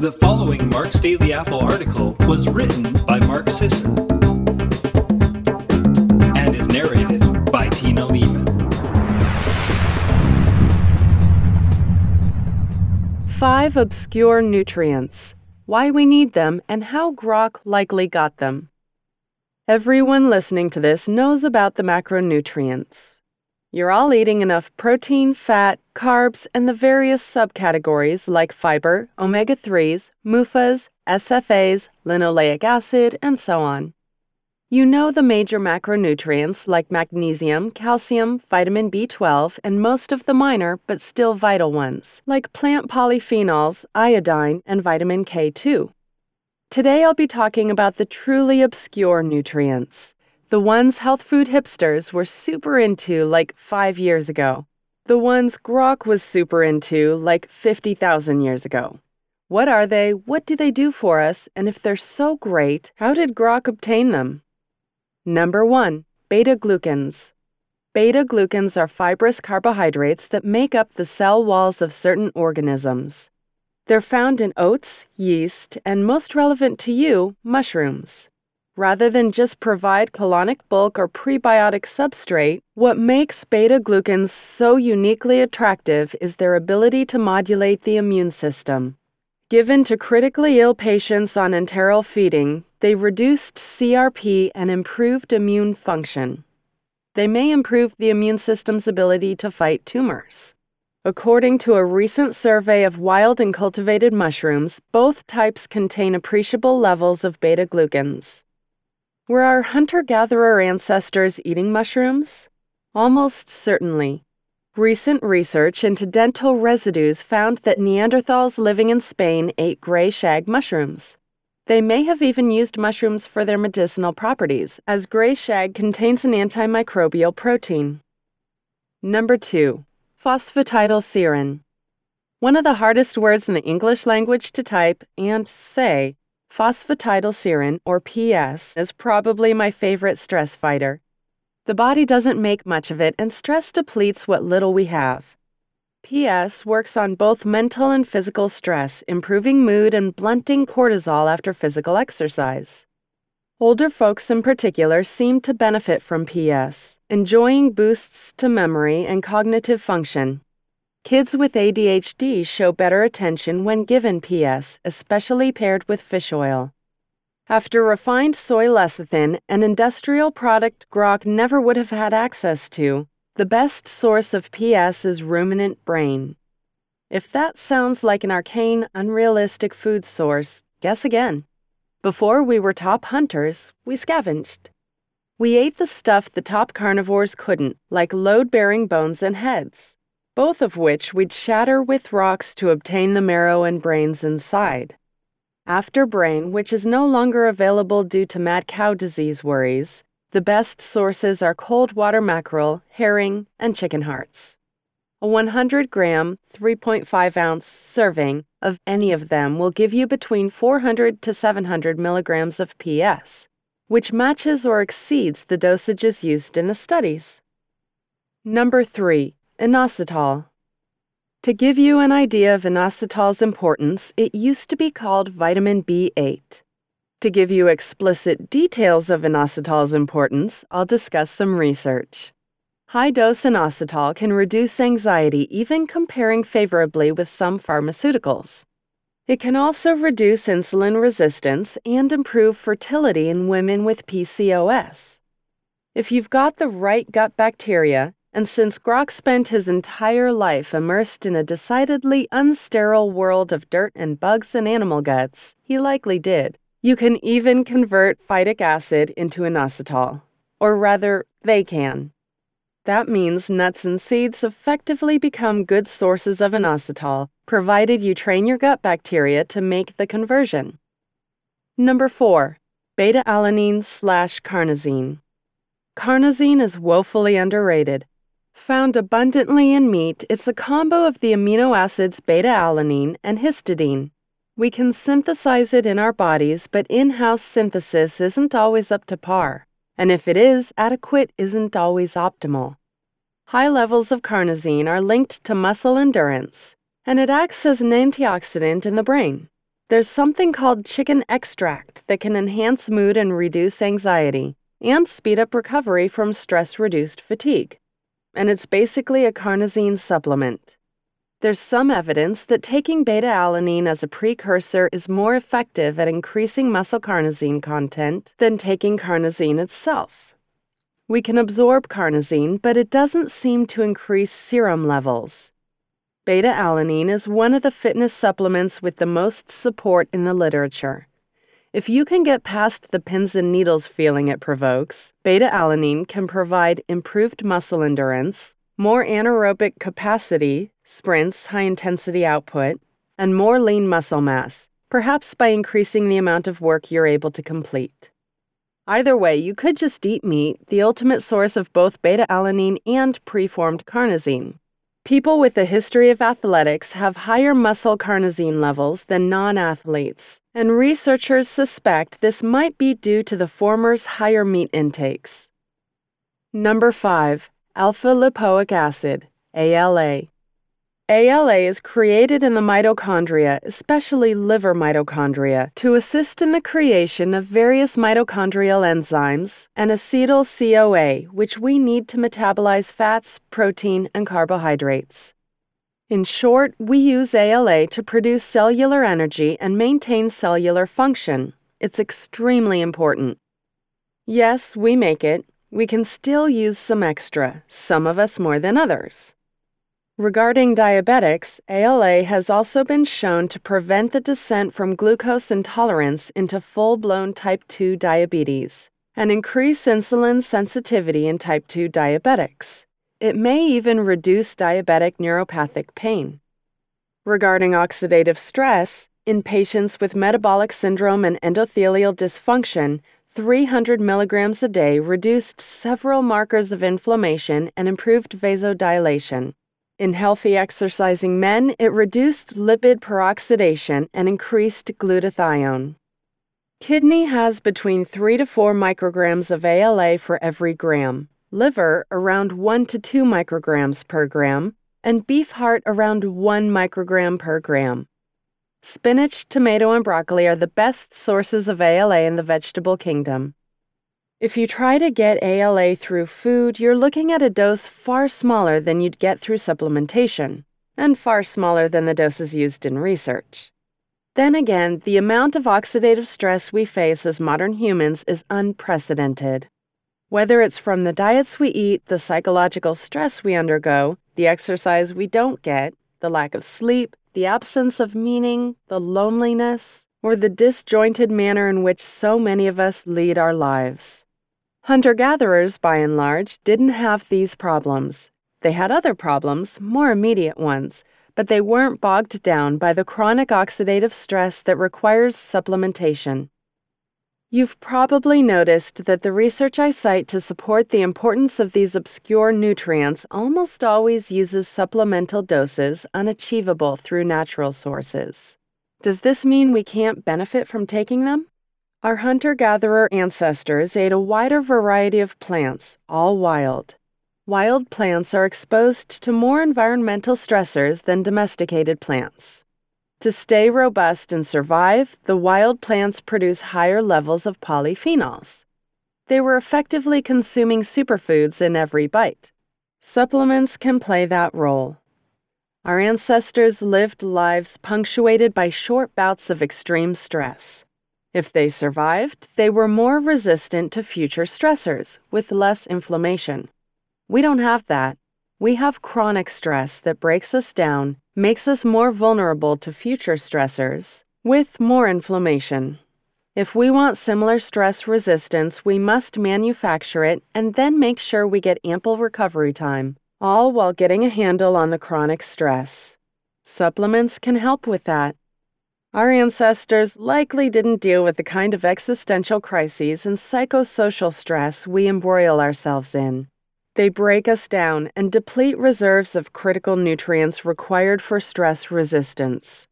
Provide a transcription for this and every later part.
The following Mark's Daily Apple article was written by Mark Sisson and is narrated by Tina Leaman. Five obscure nutrients, why we need them, and how Grok likely got them. Everyone listening to this knows about the macronutrients. You're all eating enough protein, fat, carbs, and the various subcategories like fiber, omega 3s, MUFAs, SFAs, linoleic acid, and so on. You know the major micronutrients like magnesium, calcium, vitamin B12, and most of the minor but still vital ones like plant polyphenols, iodine, and vitamin K2. Today I'll be talking about the truly obscure nutrients the ones health food hipsters were super into like five years ago. The ones Grok was super into like 50,000 years ago. What are they? What do they do for us? And if they're so great, how did Grok obtain them? Number one, beta glucans. Beta glucans are fibrous carbohydrates that make up the cell walls of certain organisms. They're found in oats, yeast, and most relevant to you, mushrooms. Rather than just provide colonic bulk or prebiotic substrate, what makes beta glucans so uniquely attractive is their ability to modulate the immune system. Given to critically ill patients on enteral feeding, they reduced CRP and improved immune function. They may improve the immune system's ability to fight tumors. According to a recent survey of wild and cultivated mushrooms, both types contain appreciable levels of beta glucans. Were our hunter gatherer ancestors eating mushrooms? Almost certainly. Recent research into dental residues found that Neanderthals living in Spain ate gray shag mushrooms. They may have even used mushrooms for their medicinal properties, as gray shag contains an antimicrobial protein. Number 2. Phosphatidylserine. One of the hardest words in the English language to type and say Phosphatidylserine, or PS, is probably my favorite stress fighter. The body doesn't make much of it, and stress depletes what little we have. PS works on both mental and physical stress, improving mood and blunting cortisol after physical exercise. Older folks in particular seem to benefit from PS, enjoying boosts to memory and cognitive function. Kids with ADHD show better attention when given PS, especially paired with fish oil. After refined soy lecithin, an industrial product Grok never would have had access to, the best source of PS is ruminant brain. If that sounds like an arcane, unrealistic food source, guess again. Before we were top hunters, we scavenged. We ate the stuff the top carnivores couldn't, like load bearing bones and heads both of which we'd shatter with rocks to obtain the marrow and brains inside. After brain, which is no longer available due to mad cow disease worries, the best sources are cold water mackerel, herring, and chicken hearts. A 100 gram, 3.5 ounce serving of any of them will give you between 400 to 700 milligrams of PS, which matches or exceeds the dosages used in the studies. Number 3 Inositol. To give you an idea of inositol's importance, it used to be called vitamin B8. To give you explicit details of inositol's importance, I'll discuss some research. High dose inositol can reduce anxiety, even comparing favorably with some pharmaceuticals. It can also reduce insulin resistance and improve fertility in women with PCOS. If you've got the right gut bacteria, and since Grok spent his entire life immersed in a decidedly unsterile world of dirt and bugs and animal guts, he likely did. You can even convert phytic acid into inositol. Or rather, they can. That means nuts and seeds effectively become good sources of inositol, provided you train your gut bacteria to make the conversion. Number 4. Beta alanine slash carnosine. Carnosine is woefully underrated. Found abundantly in meat, it's a combo of the amino acids beta alanine and histidine. We can synthesize it in our bodies, but in house synthesis isn't always up to par. And if it is, adequate isn't always optimal. High levels of carnosine are linked to muscle endurance, and it acts as an antioxidant in the brain. There's something called chicken extract that can enhance mood and reduce anxiety and speed up recovery from stress reduced fatigue. And it's basically a carnosine supplement. There's some evidence that taking beta alanine as a precursor is more effective at increasing muscle carnosine content than taking carnosine itself. We can absorb carnosine, but it doesn't seem to increase serum levels. Beta alanine is one of the fitness supplements with the most support in the literature. If you can get past the pins and needles feeling it provokes, beta alanine can provide improved muscle endurance, more anaerobic capacity, sprints, high intensity output, and more lean muscle mass, perhaps by increasing the amount of work you're able to complete. Either way, you could just eat meat, the ultimate source of both beta alanine and preformed carnosine. People with a history of athletics have higher muscle carnosine levels than non athletes, and researchers suspect this might be due to the former's higher meat intakes. Number 5. Alpha lipoic acid, ALA. ALA is created in the mitochondria, especially liver mitochondria, to assist in the creation of various mitochondrial enzymes and acetyl CoA, which we need to metabolize fats, protein, and carbohydrates. In short, we use ALA to produce cellular energy and maintain cellular function. It's extremely important. Yes, we make it. We can still use some extra, some of us more than others. Regarding diabetics, ALA has also been shown to prevent the descent from glucose intolerance into full blown type 2 diabetes and increase insulin sensitivity in type 2 diabetics. It may even reduce diabetic neuropathic pain. Regarding oxidative stress, in patients with metabolic syndrome and endothelial dysfunction, 300 milligrams a day reduced several markers of inflammation and improved vasodilation. In healthy exercising men, it reduced lipid peroxidation and increased glutathione. Kidney has between 3 to 4 micrograms of ALA for every gram, liver around 1 to 2 micrograms per gram, and beef heart around 1 microgram per gram. Spinach, tomato, and broccoli are the best sources of ALA in the vegetable kingdom. If you try to get ALA through food, you're looking at a dose far smaller than you'd get through supplementation, and far smaller than the doses used in research. Then again, the amount of oxidative stress we face as modern humans is unprecedented. Whether it's from the diets we eat, the psychological stress we undergo, the exercise we don't get, the lack of sleep, the absence of meaning, the loneliness, or the disjointed manner in which so many of us lead our lives. Hunter gatherers, by and large, didn't have these problems. They had other problems, more immediate ones, but they weren't bogged down by the chronic oxidative stress that requires supplementation. You've probably noticed that the research I cite to support the importance of these obscure nutrients almost always uses supplemental doses unachievable through natural sources. Does this mean we can't benefit from taking them? Our hunter gatherer ancestors ate a wider variety of plants, all wild. Wild plants are exposed to more environmental stressors than domesticated plants. To stay robust and survive, the wild plants produce higher levels of polyphenols. They were effectively consuming superfoods in every bite. Supplements can play that role. Our ancestors lived lives punctuated by short bouts of extreme stress. If they survived, they were more resistant to future stressors with less inflammation. We don't have that. We have chronic stress that breaks us down, makes us more vulnerable to future stressors, with more inflammation. If we want similar stress resistance, we must manufacture it and then make sure we get ample recovery time, all while getting a handle on the chronic stress. Supplements can help with that. Our ancestors likely didn't deal with the kind of existential crises and psychosocial stress we embroil ourselves in. They break us down and deplete reserves of critical nutrients required for stress resistance.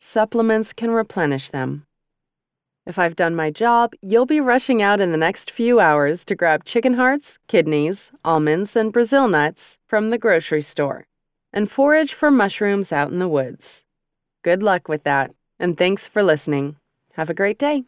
Supplements can replenish them. If I've done my job, you'll be rushing out in the next few hours to grab chicken hearts, kidneys, almonds, and Brazil nuts from the grocery store and forage for mushrooms out in the woods. Good luck with that and thanks for listening. Have a great day.